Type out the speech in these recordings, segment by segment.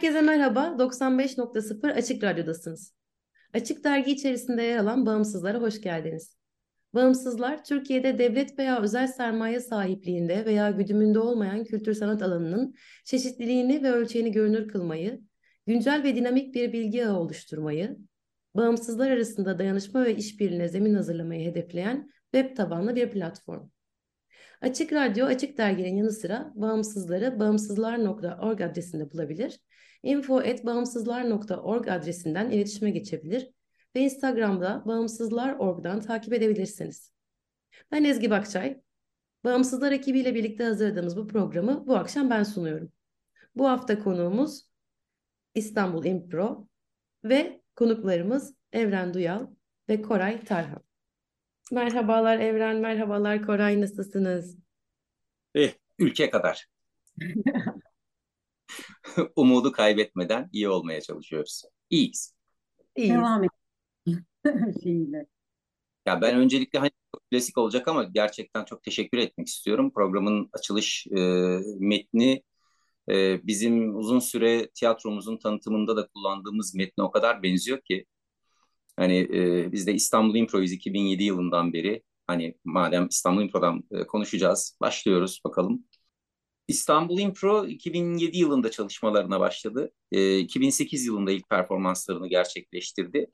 Herkese merhaba. 95.0 Açık Radyo'dasınız. Açık Dergi içerisinde yer alan Bağımsızlara hoş geldiniz. Bağımsızlar, Türkiye'de devlet veya özel sermaye sahipliğinde veya güdümünde olmayan kültür sanat alanının çeşitliliğini ve ölçeğini görünür kılmayı, güncel ve dinamik bir bilgi ağı oluşturmayı, bağımsızlar arasında dayanışma ve işbirliğine zemin hazırlamayı hedefleyen web tabanlı bir platform. Açık Radyo, Açık Dergi'nin yanı sıra bağımsızları bağımsızlar.org adresinde bulabilir, info.bağımsızlar.org adresinden iletişime geçebilir ve Instagram'da bağımsızlar.org'dan takip edebilirsiniz. Ben Ezgi Bakçay. Bağımsızlar ekibiyle birlikte hazırladığımız bu programı bu akşam ben sunuyorum. Bu hafta konuğumuz İstanbul Impro ve konuklarımız Evren Duyal ve Koray Tarhan. Merhabalar Evren, merhabalar Koray, nasılsınız? Eh, ülke kadar. Umudu kaybetmeden iyi olmaya çalışıyoruz. İyiyiz. İyiyiz. Devam et. Şeyiyle. Ya ben öncelikle hani klasik olacak ama gerçekten çok teşekkür etmek istiyorum. Programın açılış e, metni e, bizim uzun süre tiyatromuzun tanıtımında da kullandığımız metne o kadar benziyor ki hani e, biz de İstanbul Improviz 2007 yılından beri hani madem İstanbul Impro'dan e, konuşacağız başlıyoruz bakalım. İstanbul Impro 2007 yılında çalışmalarına başladı. E, 2008 yılında ilk performanslarını gerçekleştirdi.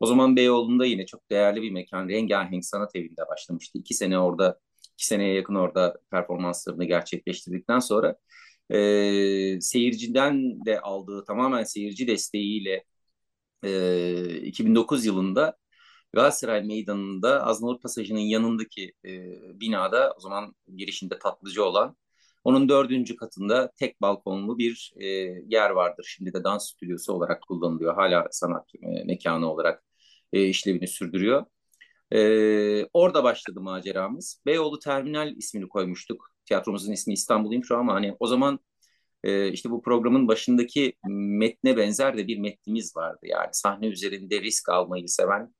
O zaman Beyoğlu'nda yine çok değerli bir mekan Rengahenk Sanat Evi'nde başlamıştı. İki sene orada, iki seneye yakın orada performanslarını gerçekleştirdikten sonra e, seyirciden de aldığı tamamen seyirci desteğiyle e, 2009 yılında Galatasaray Meydanı'nda Aznavur Pasajı'nın yanındaki e, binada o zaman girişinde tatlıcı olan onun dördüncü katında tek balkonlu bir e, yer vardır. Şimdi de dans stüdyosu olarak kullanılıyor. Hala sanat e, mekanı olarak e, işlevini sürdürüyor. E, orada başladı maceramız. Beyoğlu Terminal ismini koymuştuk. Tiyatromuzun ismi İstanbul Impro ama hani o zaman e, işte bu programın başındaki metne benzer de bir metnimiz vardı. Yani sahne üzerinde risk almayı seven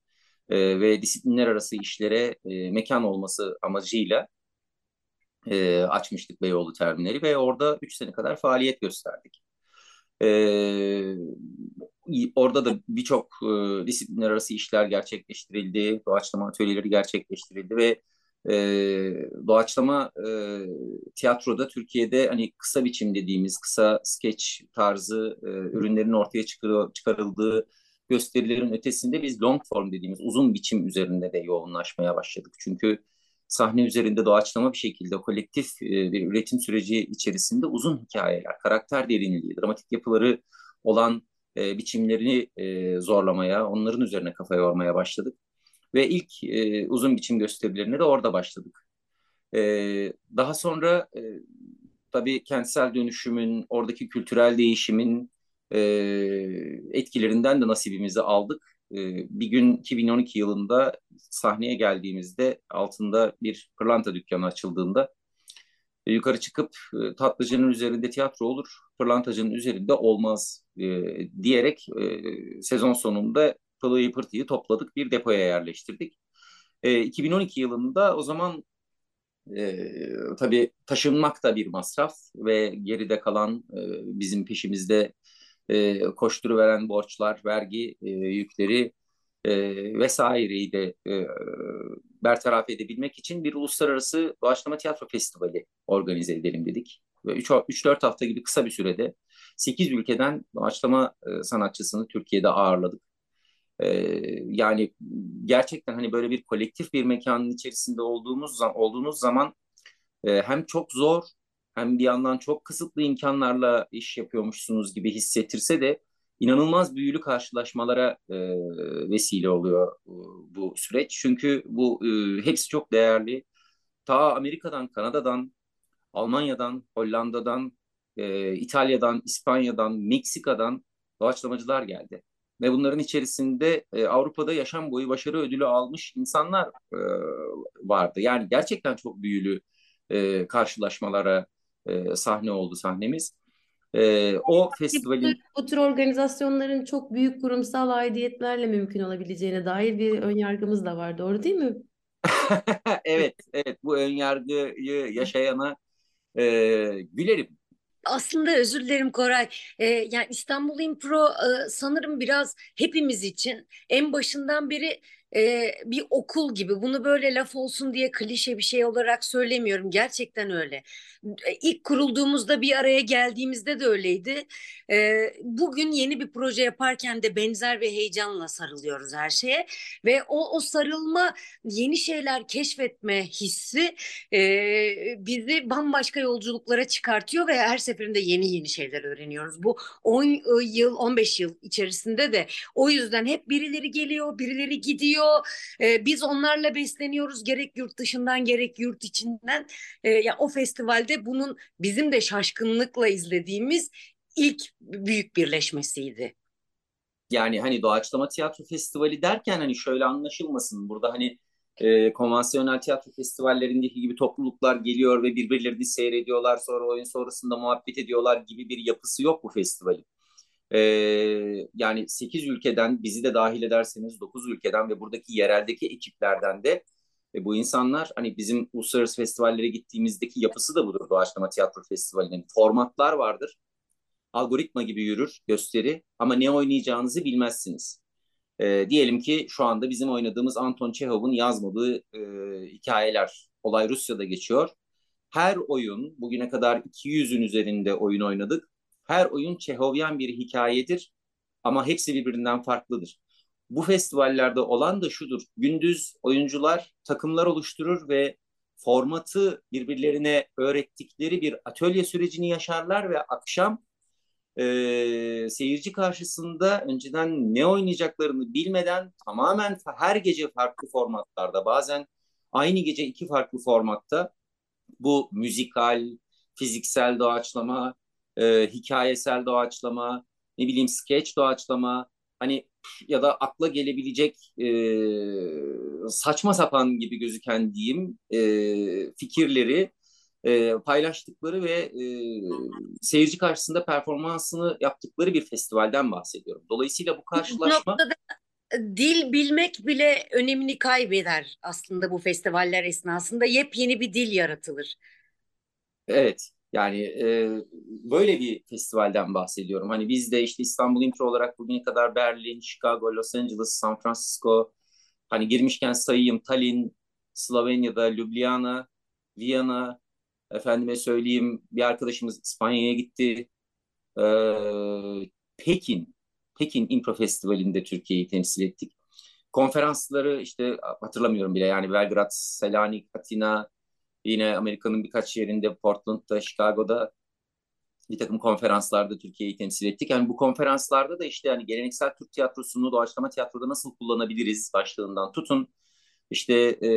e, ve disiplinler arası işlere e, mekan olması amacıyla e, açmıştık Beyoğlu Terminali ve orada 3 sene kadar faaliyet gösterdik. E, orada da birçok e, disiplinler arası işler gerçekleştirildi, doğaçlama atölyeleri gerçekleştirildi ve e, doğaçlama e, tiyatroda Türkiye'de hani kısa biçim dediğimiz kısa skeç tarzı e, ürünlerin ortaya çıkar, çıkarıldığı gösterilerin ötesinde biz long form dediğimiz uzun biçim üzerinde de yoğunlaşmaya başladık. Çünkü sahne üzerinde doğaçlama bir şekilde kolektif e, bir üretim süreci içerisinde uzun hikayeler, karakter derinliği, dramatik yapıları olan e, biçimlerini e, zorlamaya, onların üzerine kafa yormaya başladık. Ve ilk uzun biçim gösterilerine de orada başladık. Daha sonra e, tabii kentsel dönüşümün, oradaki kültürel değişimin etkilerinden de nasibimizi aldık. E, bir gün 2012 yılında sahneye geldiğimizde altında bir pırlanta dükkanı açıldığında e, yukarı çıkıp e, tatlıcının üzerinde tiyatro olur, pırlantacının üzerinde olmaz e, diyerek sezon sonunda pılıyı pırtıyı topladık, bir depoya yerleştirdik. E, 2012 yılında o zaman e, tabii taşınmak da bir masraf ve geride kalan e, bizim peşimizde e, koşturuveren borçlar, vergi e, yükleri e, vesaireyi de e, bertaraf edebilmek için bir uluslararası doğaçlama tiyatro festivali organize edelim dedik. Ve 3-4 hafta gibi kısa bir sürede 8 ülkeden doğaçlama e, sanatçısını Türkiye'de ağırladık. E, yani gerçekten hani böyle bir kolektif bir mekanın içerisinde olduğumuz olduğunuz zaman e, hem çok zor hem bir yandan çok kısıtlı imkanlarla iş yapıyormuşsunuz gibi hissettirse de inanılmaz büyülü karşılaşmalara e, vesile oluyor bu süreç. Çünkü bu e, hepsi çok değerli. Ta Amerika'dan, Kanada'dan, Almanya'dan, Hollanda'dan, e, İtalya'dan, İspanya'dan, Meksika'dan doğaçlamacılar geldi. Ve bunların içerisinde e, Avrupa'da yaşam boyu başarı ödülü almış insanlar e, vardı. Yani gerçekten çok büyülü e, karşılaşmalara e, sahne oldu sahnemiz. E, o festivalin... Bu tür organizasyonların çok büyük kurumsal aidiyetlerle mümkün olabileceğine dair bir önyargımız da var. Doğru değil mi? evet, evet. Bu önyargıyı yaşayana e, gülerim. Aslında özür dilerim Koray. Ee, yani İstanbul Impro e, sanırım biraz hepimiz için en başından beri e, bir okul gibi. Bunu böyle laf olsun diye klişe bir şey olarak söylemiyorum. Gerçekten öyle. İlk kurulduğumuzda bir araya geldiğimizde de öyleydi. E, bugün yeni bir proje yaparken de benzer bir heyecanla sarılıyoruz her şeye. Ve o, o sarılma, yeni şeyler keşfetme hissi e, bizi bambaşka yolculuklara çıkartıyor ve her seferinde yeni yeni şeyler öğreniyoruz. Bu 10 yıl, 15 yıl içerisinde de o yüzden hep birileri geliyor, birileri gidiyor oluyor. E, biz onlarla besleniyoruz gerek yurt dışından gerek yurt içinden. E, ya o festivalde bunun bizim de şaşkınlıkla izlediğimiz ilk büyük birleşmesiydi. Yani hani Doğaçlama Tiyatro Festivali derken hani şöyle anlaşılmasın. Burada hani e, konvansiyonel tiyatro festivallerindeki gibi topluluklar geliyor ve birbirlerini seyrediyorlar sonra oyun sonrasında muhabbet ediyorlar gibi bir yapısı yok bu festivalin. E, yani 8 ülkeden bizi de dahil ederseniz 9 ülkeden ve buradaki yereldeki ekiplerden de ve bu insanlar hani bizim uluslararası festivallere gittiğimizdeki yapısı da budur Doğaçlama Tiyatro Festivali'nin. Formatlar vardır. Algoritma gibi yürür gösteri ama ne oynayacağınızı bilmezsiniz. E, diyelim ki şu anda bizim oynadığımız Anton Çehov'un yazmadığı e, hikayeler. Olay Rusya'da geçiyor. Her oyun bugüne kadar 200'ün üzerinde oyun oynadık her oyun Çehovyen bir hikayedir ama hepsi birbirinden farklıdır. Bu festivallerde olan da şudur. Gündüz oyuncular takımlar oluşturur ve formatı birbirlerine öğrettikleri bir atölye sürecini yaşarlar ve akşam e, seyirci karşısında önceden ne oynayacaklarını bilmeden tamamen her gece farklı formatlarda bazen aynı gece iki farklı formatta bu müzikal, fiziksel doğaçlama, e, hikayesel doğaçlama, ne bileyim sketch doğaçlama, hani ya da akla gelebilecek e, saçma sapan gibi gözüken diyeyim e, fikirleri e, paylaştıkları ve e, seyirci karşısında performansını yaptıkları bir festivalden bahsediyorum. Dolayısıyla bu karşılaşma... Bu dil bilmek bile önemini kaybeder aslında bu festivaller esnasında. Yepyeni bir dil yaratılır. Evet, yani e, böyle bir festivalden bahsediyorum. Hani biz de işte İstanbul Intro olarak bugüne kadar Berlin, Chicago, Los Angeles, San Francisco, hani girmişken sayayım Tallinn, Slovenya'da, Ljubljana, Viyana, efendime söyleyeyim bir arkadaşımız İspanya'ya gitti. Ee, Pekin, Pekin Impro Festivali'nde Türkiye'yi temsil ettik. Konferansları işte hatırlamıyorum bile yani Belgrad, Selanik, Atina, Yine Amerika'nın birkaç yerinde, Portland'da, Chicago'da bir takım konferanslarda Türkiye'yi temsil ettik. Yani bu konferanslarda da işte yani geleneksel Türk tiyatrosunu doğaçlama tiyatroda nasıl kullanabiliriz başlığından tutun. İşte e,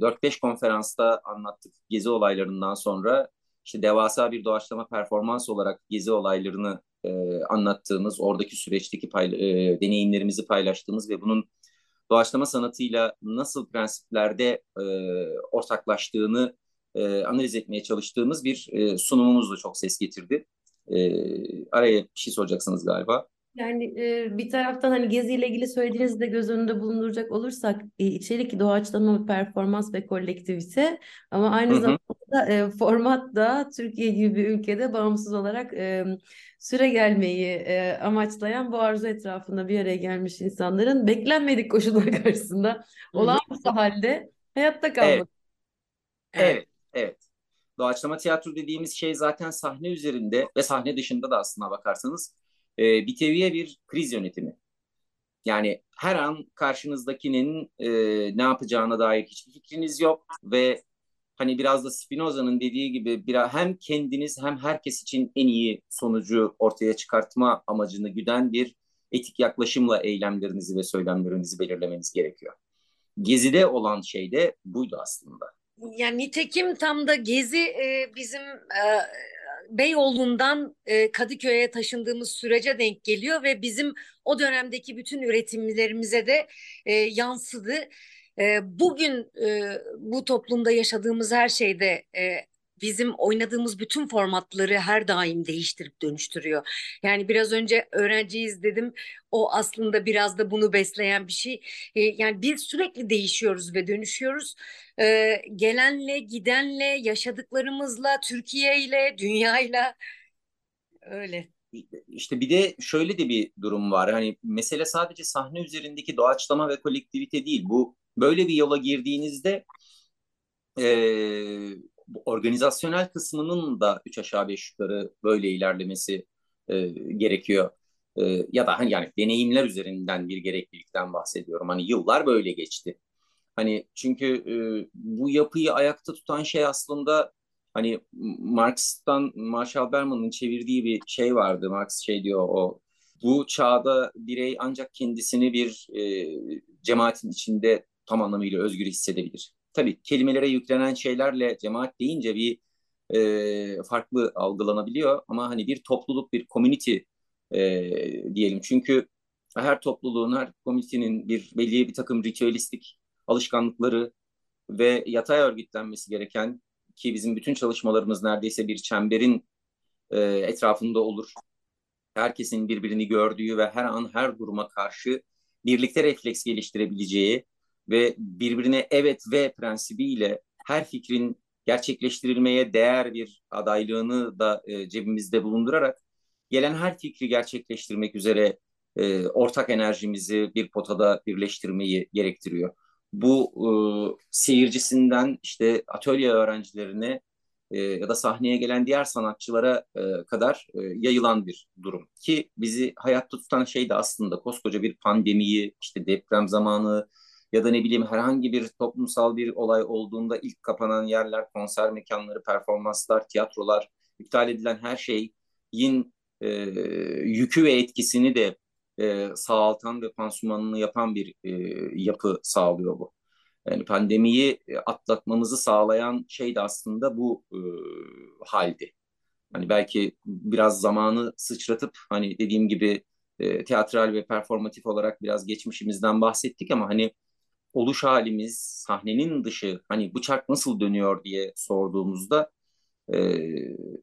4-5 konferansta anlattık gezi olaylarından sonra işte devasa bir doğaçlama performans olarak gezi olaylarını e, anlattığımız, oradaki süreçteki pay, e, deneyimlerimizi paylaştığımız ve bunun doğaçlama sanatıyla nasıl prensiplerde e, ortaklaştığını e, analiz etmeye çalıştığımız bir e, sunumumuz da çok ses getirdi. E, araya bir şey soracaksınız galiba. Yani e, bir taraftan hani Gezi ile ilgili söylediğinizi de göz önünde bulunduracak olursak e, içerik doğaçlama, performans ve kolektivite ama aynı hı hı. zamanda e, format da Türkiye gibi bir ülkede bağımsız olarak e, süre gelmeyi e, amaçlayan bu arzu etrafında bir araya gelmiş insanların beklenmedik koşullar karşısında olağanüstü halde hayatta kalmak. Evet. evet, evet. Doğaçlama tiyatro dediğimiz şey zaten sahne üzerinde ve sahne dışında da aslına bakarsanız e, bir teviye bir kriz yönetimi. Yani her an karşınızdakinin e, ne yapacağına dair hiçbir fikriniz yok ve hani biraz da Spinoza'nın dediği gibi biraz hem kendiniz hem herkes için en iyi sonucu ortaya çıkartma amacını güden bir etik yaklaşımla eylemlerinizi ve söylemlerinizi belirlemeniz gerekiyor. Gezi'de olan şey de buydu aslında. Yani nitekim tam da Gezi e, bizim e, Beyoğlu'ndan e, Kadıköy'e taşındığımız sürece denk geliyor ve bizim o dönemdeki bütün üretimlerimize de e, yansıdı. E, bugün e, bu toplumda yaşadığımız her şeyde e, bizim oynadığımız bütün formatları her daim değiştirip dönüştürüyor. Yani biraz önce öğrenciyiz dedim. O aslında biraz da bunu besleyen bir şey. E, yani biz sürekli değişiyoruz ve dönüşüyoruz. E, gelenle, gidenle, yaşadıklarımızla, Türkiye ile, dünyayla öyle. İşte bir de şöyle de bir durum var. Hani mesele sadece sahne üzerindeki doğaçlama ve kolektivite değil. Bu böyle bir yola girdiğinizde e, organizasyonel kısmının da üç aşağı beş yukarı böyle ilerlemesi e, gerekiyor. E, ya da hani yani deneyimler üzerinden bir gereklilikten bahsediyorum. Hani yıllar böyle geçti. Hani çünkü e, bu yapıyı ayakta tutan şey aslında hani Marx'tan Marshall Berman'ın çevirdiği bir şey vardı. Marx şey diyor o bu çağda birey ancak kendisini bir e, cemaatin içinde tam anlamıyla özgür hissedebilir. Tabii kelimelere yüklenen şeylerle cemaat deyince bir e, farklı algılanabiliyor ama hani bir topluluk, bir community e, diyelim. Çünkü her topluluğun, her komünitenin bir belli bir takım ritüelistik alışkanlıkları ve yatay örgütlenmesi gereken ki bizim bütün çalışmalarımız neredeyse bir çemberin e, etrafında olur. Herkesin birbirini gördüğü ve her an her duruma karşı birlikte refleks geliştirebileceği ve birbirine evet ve prensibiyle her fikrin gerçekleştirilmeye değer bir adaylığını da e, cebimizde bulundurarak gelen her fikri gerçekleştirmek üzere e, ortak enerjimizi bir potada birleştirmeyi gerektiriyor. Bu e, seyircisinden işte atölye öğrencilerine ya da sahneye gelen diğer sanatçılara kadar yayılan bir durum. Ki bizi hayatta tutan şey de aslında koskoca bir pandemiyi, işte deprem zamanı, ya da ne bileyim herhangi bir toplumsal bir olay olduğunda ilk kapanan yerler, konser mekanları, performanslar, tiyatrolar, iptal edilen her şeyin e, yükü ve etkisini de e, sağaltan ve pansumanını yapan bir e, yapı sağlıyor bu. Yani pandemiyi atlatmamızı sağlayan şey de aslında bu e, haldi. Hani belki biraz zamanı sıçratıp hani dediğim gibi e, teatral ve performatif olarak biraz geçmişimizden bahsettik ama hani oluş halimiz, sahnenin dışı hani bu çark nasıl dönüyor diye sorduğumuzda e,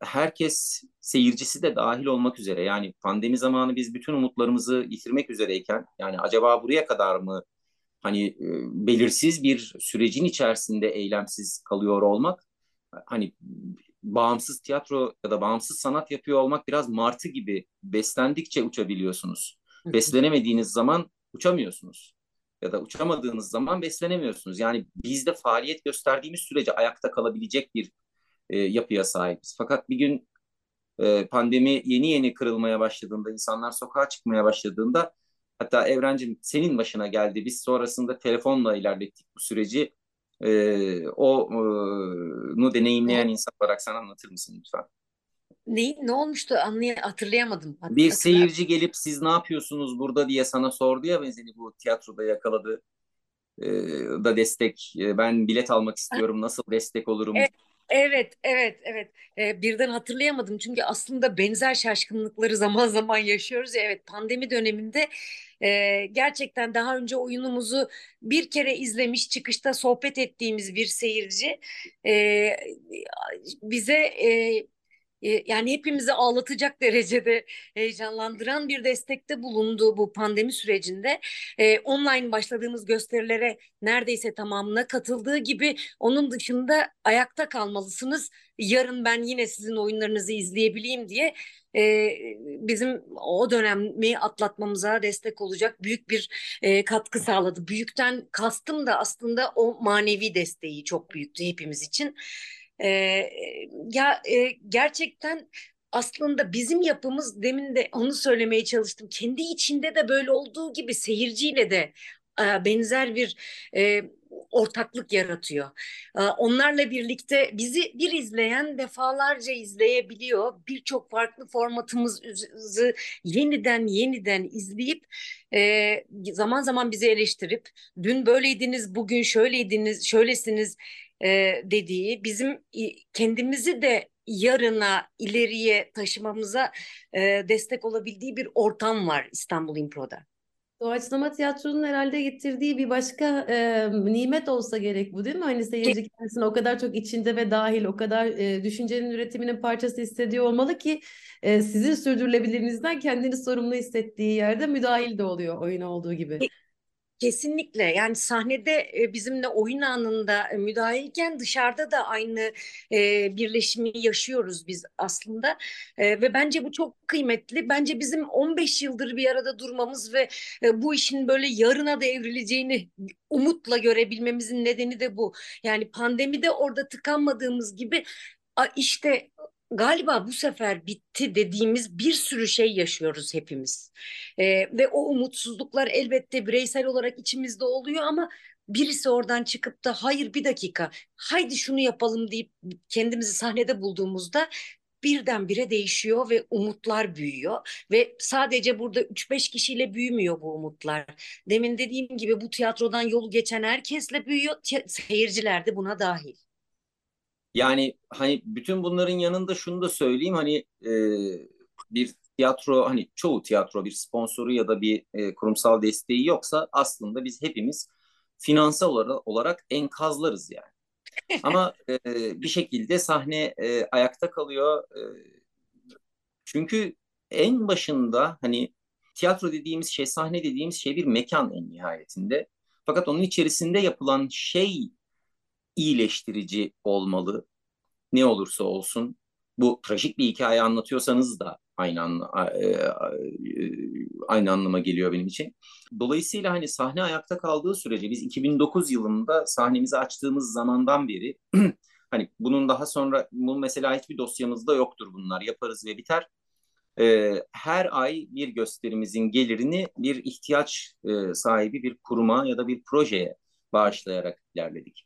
herkes seyircisi de dahil olmak üzere yani pandemi zamanı biz bütün umutlarımızı yitirmek üzereyken yani acaba buraya kadar mı hani e, belirsiz bir sürecin içerisinde eylemsiz kalıyor olmak hani bağımsız tiyatro ya da bağımsız sanat yapıyor olmak biraz martı gibi beslendikçe uçabiliyorsunuz. Beslenemediğiniz zaman uçamıyorsunuz ya da uçamadığınız zaman beslenemiyorsunuz. Yani biz de faaliyet gösterdiğimiz sürece ayakta kalabilecek bir e, yapıya sahibiz. Fakat bir gün e, pandemi yeni yeni kırılmaya başladığında, insanlar sokağa çıkmaya başladığında hatta Evrencim senin başına geldi. Biz sonrasında telefonla ilerlettik bu süreci. E, o e, nu deneyimleyen insan olarak sen anlatır mısın lütfen? Ne, ne olmuştu anlay hatırlayamadım. Hat bir seyirci gelip siz ne yapıyorsunuz burada diye sana sordu ya seni bu tiyatroda yakaladı da destek. Ben bilet almak istiyorum. Nasıl destek olurum? Evet. Evet, evet, evet. Ee, birden hatırlayamadım çünkü aslında benzer şaşkınlıkları zaman zaman yaşıyoruz. Evet, pandemi döneminde e, gerçekten daha önce oyunumuzu bir kere izlemiş, çıkışta sohbet ettiğimiz bir seyirci e, bize e, e, yani hepimizi ağlatacak derecede heyecanlandıran bir destekte bulundu bu pandemi sürecinde. E, online başladığımız gösterilere neredeyse tamamına katıldığı gibi onun dışında ayakta kalmalısınız. Yarın ben yine sizin oyunlarınızı izleyebileyim diye e, bizim o dönemi atlatmamıza destek olacak büyük bir e, katkı sağladı. Büyükten kastım da aslında o manevi desteği çok büyüktü hepimiz için. E, ya e, gerçekten aslında bizim yapımız demin de onu söylemeye çalıştım. Kendi içinde de böyle olduğu gibi seyirciyle de e, benzer bir e, ortaklık yaratıyor. Ee, onlarla birlikte bizi bir izleyen defalarca izleyebiliyor. Birçok farklı formatımızı yeniden yeniden izleyip e, zaman zaman bizi eleştirip dün böyleydiniz, bugün şöyleydiniz, şöylesiniz e, dediği bizim kendimizi de yarına, ileriye taşımamıza e, destek olabildiği bir ortam var İstanbul Impro'da. Doğaçlama tiyatronun herhalde getirdiği bir başka e, nimet olsa gerek bu değil mi? Hani seyirci kendisini o kadar çok içinde ve dahil, o kadar e, düşüncenin üretiminin parçası hissediyor olmalı ki e, sizin sürdürülebilirliğinizden kendini sorumlu hissettiği yerde müdahil de oluyor oyun olduğu gibi. Kesinlikle yani sahnede e, bizimle oyun anında e, müdahilken dışarıda da aynı e, birleşimi yaşıyoruz biz aslında ve bence bu çok kıymetli. Bence bizim 15 yıldır bir arada durmamız ve bu işin böyle yarına da evrileceğini umutla görebilmemizin nedeni de bu. Yani pandemide orada tıkanmadığımız gibi işte galiba bu sefer bitti dediğimiz bir sürü şey yaşıyoruz hepimiz. E, ve o umutsuzluklar elbette bireysel olarak içimizde oluyor ama birisi oradan çıkıp da hayır bir dakika haydi şunu yapalım deyip kendimizi sahnede bulduğumuzda birdenbire değişiyor ve umutlar büyüyor ve sadece burada 3-5 kişiyle büyümüyor bu umutlar. Demin dediğim gibi bu tiyatrodan yolu geçen herkesle büyüyor, seyirciler de buna dahil. Yani hani bütün bunların yanında şunu da söyleyeyim hani e, bir tiyatro hani çoğu tiyatro bir sponsoru ya da bir e, kurumsal desteği yoksa aslında biz hepimiz finansal olarak, olarak enkazlarız yani. Ama e, bir şekilde sahne e, ayakta kalıyor. E, çünkü en başında hani tiyatro dediğimiz şey, sahne dediğimiz şey bir mekan en nihayetinde. Fakat onun içerisinde yapılan şey iyileştirici olmalı. Ne olursa olsun. Bu trajik bir hikaye anlatıyorsanız da aynı anla, e, e, aynı anlama geliyor benim için. Dolayısıyla hani sahne ayakta kaldığı sürece biz 2009 yılında sahnemizi açtığımız zamandan beri hani bunun daha sonra bu mesela hiçbir dosyamızda yoktur bunlar yaparız ve biter. E, her ay bir gösterimizin gelirini bir ihtiyaç sahibi bir kuruma ya da bir projeye bağışlayarak ilerledik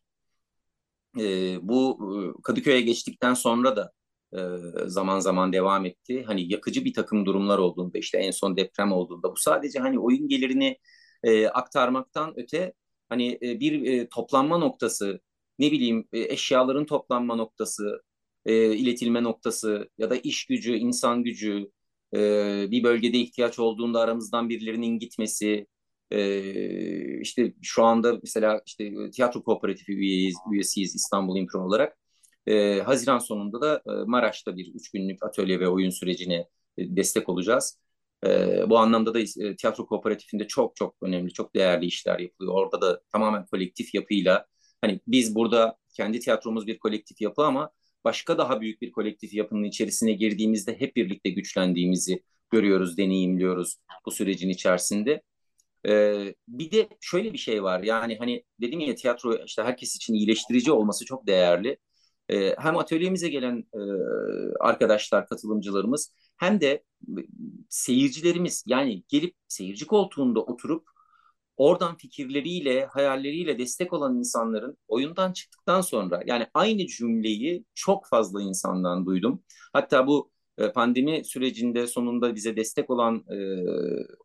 e, bu Kadıköy'e geçtikten sonra da e, zaman zaman devam etti. Hani yakıcı bir takım durumlar olduğunda işte en son deprem olduğunda bu sadece hani oyun gelirini e, aktarmaktan öte hani e, bir e, toplanma noktası ne bileyim e, eşyaların toplanma noktası e, iletilme noktası ya da iş gücü insan gücü e, bir bölgede ihtiyaç olduğunda aramızdan birilerinin gitmesi e, işte şu anda mesela işte tiyatro kooperatifi üyeyiz, üyesiyiz İstanbul İmpro olarak. E, Haziran sonunda da Maraş'ta bir üç günlük atölye ve oyun sürecine e, destek olacağız. E, bu anlamda da tiyatro kooperatifinde çok çok önemli, çok değerli işler yapılıyor. Orada da tamamen kolektif yapıyla, hani biz burada kendi tiyatromuz bir kolektif yapı ama başka daha büyük bir kolektif yapının içerisine girdiğimizde hep birlikte güçlendiğimizi görüyoruz, deneyimliyoruz bu sürecin içerisinde. Ee, bir de şöyle bir şey var yani hani dedim ya tiyatro işte herkes için iyileştirici olması çok değerli. Ee, hem atölyemize gelen e, arkadaşlar, katılımcılarımız hem de seyircilerimiz yani gelip seyirci koltuğunda oturup oradan fikirleriyle, hayalleriyle destek olan insanların oyundan çıktıktan sonra yani aynı cümleyi çok fazla insandan duydum. Hatta bu pandemi sürecinde sonunda bize destek olan e,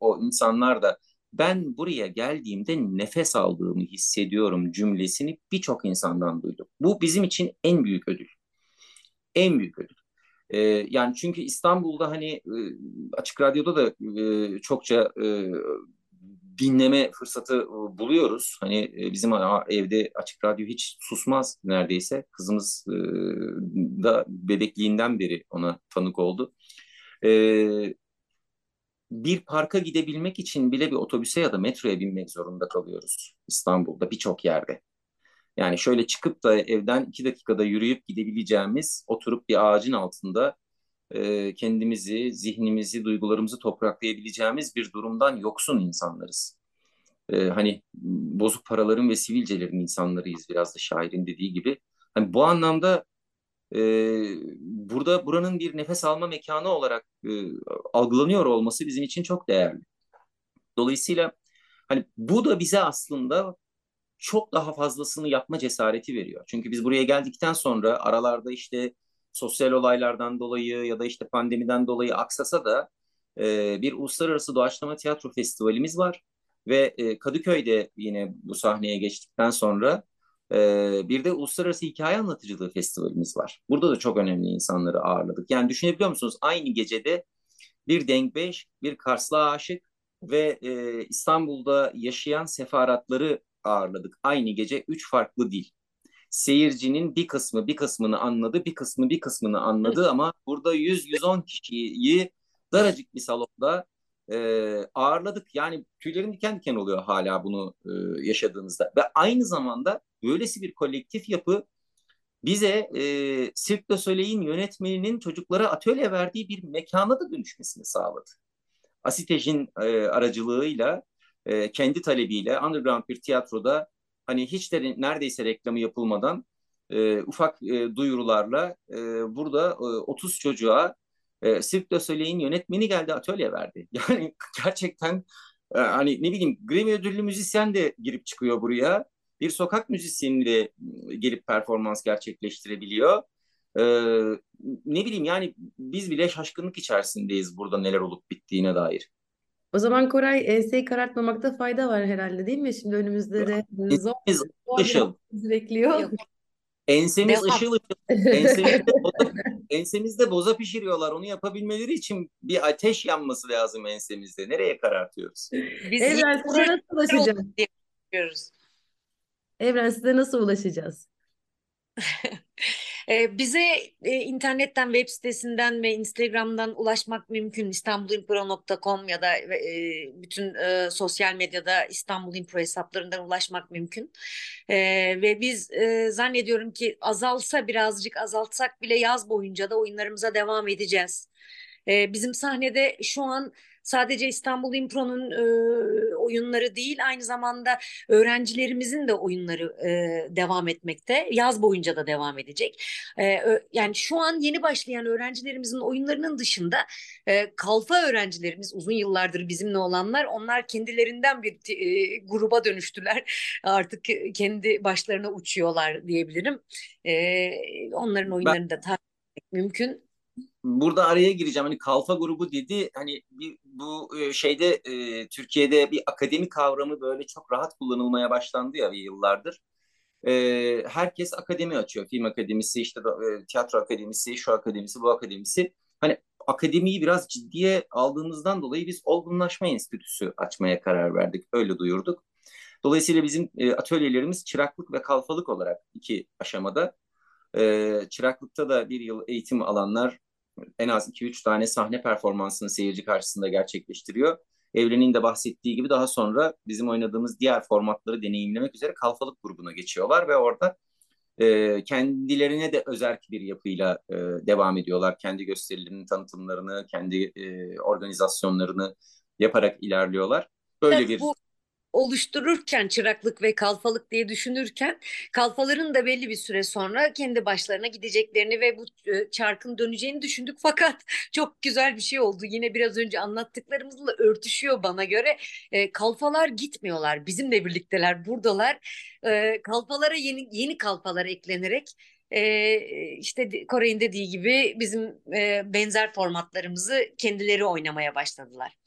o insanlar da ben buraya geldiğimde nefes aldığımı hissediyorum cümlesini birçok insandan duydum. Bu bizim için en büyük ödül. En büyük ödül. Ee, yani çünkü İstanbul'da hani e, açık radyoda da e, çokça e, dinleme fırsatı buluyoruz. Hani bizim evde açık radyo hiç susmaz neredeyse. Kızımız da bebekliğinden beri ona tanık oldu. E, bir parka gidebilmek için bile bir otobüse ya da metroya binmek zorunda kalıyoruz İstanbul'da birçok yerde. Yani şöyle çıkıp da evden iki dakikada yürüyüp gidebileceğimiz, oturup bir ağacın altında e, kendimizi, zihnimizi, duygularımızı topraklayabileceğimiz bir durumdan yoksun insanlarız. E, hani bozuk paraların ve sivilcelerin insanlarıyız biraz da şairin dediği gibi. Hani bu anlamda e, burada buranın bir nefes alma mekanı olarak e, algılanıyor olması bizim için çok değerli. Dolayısıyla hani bu da bize aslında çok daha fazlasını yapma cesareti veriyor. Çünkü biz buraya geldikten sonra aralarda işte sosyal olaylardan dolayı ya da işte pandemiden dolayı aksasa da e, bir uluslararası doğaçlama tiyatro festivalimiz var ve e, Kadıköy'de yine bu sahneye geçtikten sonra e, bir de uluslararası hikaye anlatıcılığı festivalimiz var. Burada da çok önemli insanları ağırladık. Yani düşünebiliyor musunuz? Aynı gecede bir Denkbeş, bir Karslı Aşık ve e, İstanbul'da yaşayan sefaratları ağırladık. Aynı gece üç farklı dil. Seyircinin bir kısmı bir kısmını anladı, bir kısmı bir kısmını anladı ama burada 100-110 kişiyi daracık bir salonda e, ağırladık. Yani tüylerim diken diken oluyor hala bunu e, yaşadığımızda. Ve aynı zamanda böylesi bir kolektif yapı bize e, Cirque du Soleil'in yönetmeninin çocuklara atölye verdiği bir mekana da dönüşmesini sağladı. Asitej'in e, aracılığıyla, e, kendi talebiyle underground bir tiyatroda hani hiç de neredeyse reklamı yapılmadan e, ufak e, duyurularla e, burada e, 30 çocuğa e, Cirque du Soleil'in yönetmeni geldi atölye verdi. Yani gerçekten e, hani ne bileyim Grammy ödüllü müzisyen de girip çıkıyor buraya. Bir sokak müzisyeni de gelip performans gerçekleştirebiliyor. E, ne bileyim yani biz bile şaşkınlık içerisindeyiz burada neler olup bittiğine dair. O zaman Koray enseyi karartmamakta fayda var herhalde değil mi? Şimdi önümüzde de zor, zor ışıl. bizi bekliyor. Yok. Ensemiz Devam. ışıl ışıl. Ensemizde boza, ensemizde boza pişiriyorlar. Onu yapabilmeleri için bir ateş yanması lazım ensemizde. Nereye karartıyoruz? Biz yeni size nasıl ulaşacağız? Evren size nasıl ulaşacağız? Ee, bize e, internetten, web sitesinden ve Instagram'dan ulaşmak mümkün. istanbulimpro.com ya da e, bütün e, sosyal medyada İstanbul Impro hesaplarından ulaşmak mümkün. E, ve biz e, zannediyorum ki azalsa birazcık azaltsak bile yaz boyunca da oyunlarımıza devam edeceğiz. E, bizim sahnede şu an sadece İstanbul Impro'nun e, oyunları değil, aynı zamanda öğrencilerimizin de oyunları e, devam etmekte. Yaz boyunca da devam edecek. E, yani şu an yeni başlayan öğrencilerimizin oyunlarının dışında e, kalfa öğrencilerimiz uzun yıllardır bizimle olanlar, onlar kendilerinden bir e, gruba dönüştüler. Artık kendi başlarına uçuyorlar diyebilirim. E, onların oyunlarını da takip etmek mümkün. Burada araya gireceğim. Hani kalfa grubu dedi. Hani bir, bu e, şeyde e, Türkiye'de bir akademi kavramı böyle çok rahat kullanılmaya başlandı ya yıllardır. E, herkes akademi açıyor. Film akademisi, işte e, tiyatro akademisi, şu akademisi, bu akademisi. Hani akademiyi biraz ciddiye aldığımızdan dolayı biz olgunlaşma enstitüsü açmaya karar verdik. Öyle duyurduk. Dolayısıyla bizim e, atölyelerimiz çıraklık ve kalfalık olarak iki aşamada. E, çıraklıkta da bir yıl eğitim alanlar en az 2-3 tane sahne performansını seyirci karşısında gerçekleştiriyor. Evren'in de bahsettiği gibi daha sonra bizim oynadığımız diğer formatları deneyimlemek üzere kalfalık grubuna geçiyorlar ve orada e, kendilerine de özerk bir yapıyla e, devam ediyorlar. Kendi gösterilerinin tanıtımlarını, kendi e, organizasyonlarını yaparak ilerliyorlar. Böyle bir Bu oluştururken çıraklık ve kalfalık diye düşünürken kalfaların da belli bir süre sonra kendi başlarına gideceklerini ve bu e, çarkın döneceğini düşündük. Fakat çok güzel bir şey oldu. Yine biraz önce anlattıklarımızla örtüşüyor bana göre. E, kalfalar gitmiyorlar. Bizimle birlikteler buradalar. E, kalfalara yeni yeni kalfalar eklenerek e, işte Koray'ın dediği gibi bizim e, benzer formatlarımızı kendileri oynamaya başladılar.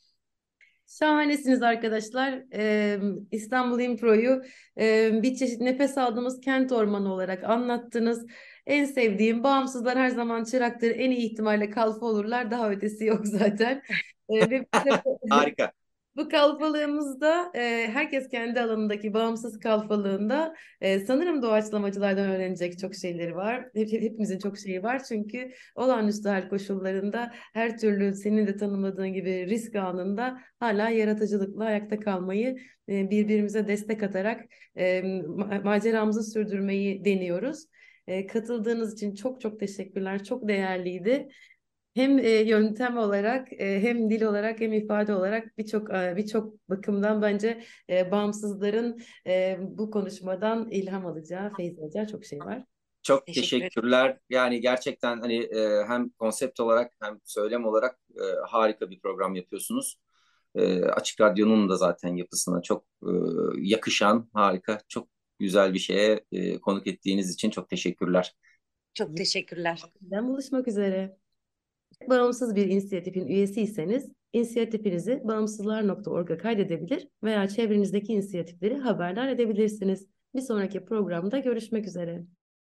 Şahanesiniz arkadaşlar. Ee, İstanbul Impro'yu e, bir çeşit nefes aldığımız kent ormanı olarak anlattınız. En sevdiğim bağımsızlar her zaman çıraktır. En iyi ihtimalle kalfa olurlar. Daha ötesi yok zaten. Ee, ve harika. Bu kalfalığımızda e, herkes kendi alanındaki bağımsız kalfalığında e, sanırım doğaçlamacılardan öğrenecek çok şeyleri var. Hep, hep- hepimizin çok şeyi var çünkü olağanüstü hal koşullarında her türlü senin de tanımladığın gibi risk anında hala yaratıcılıkla ayakta kalmayı e, birbirimize destek atarak e, ma- maceramızı sürdürmeyi deniyoruz. E, katıldığınız için çok çok teşekkürler. Çok değerliydi. Hem e, yöntem olarak e, hem dil olarak hem ifade olarak birçok e, birçok bakımdan bence e, bağımsızların e, bu konuşmadan ilham alacağı, feyiz alacağı çok şey var. Çok Teşekkür ederim. teşekkürler. Yani gerçekten hani e, hem konsept olarak hem söylem olarak e, harika bir program yapıyorsunuz. E, Açık Radyo'nun da zaten yapısına çok e, yakışan harika, çok güzel bir şeye e, konuk ettiğiniz için çok teşekkürler. Çok teşekkürler. Ben buluşmak üzere. Bağımsız bir inisiyatifin üyesiyseniz inisiyatifinizi bağımsızlar.org'a kaydedebilir veya çevrenizdeki inisiyatifleri haberdar edebilirsiniz. Bir sonraki programda görüşmek üzere.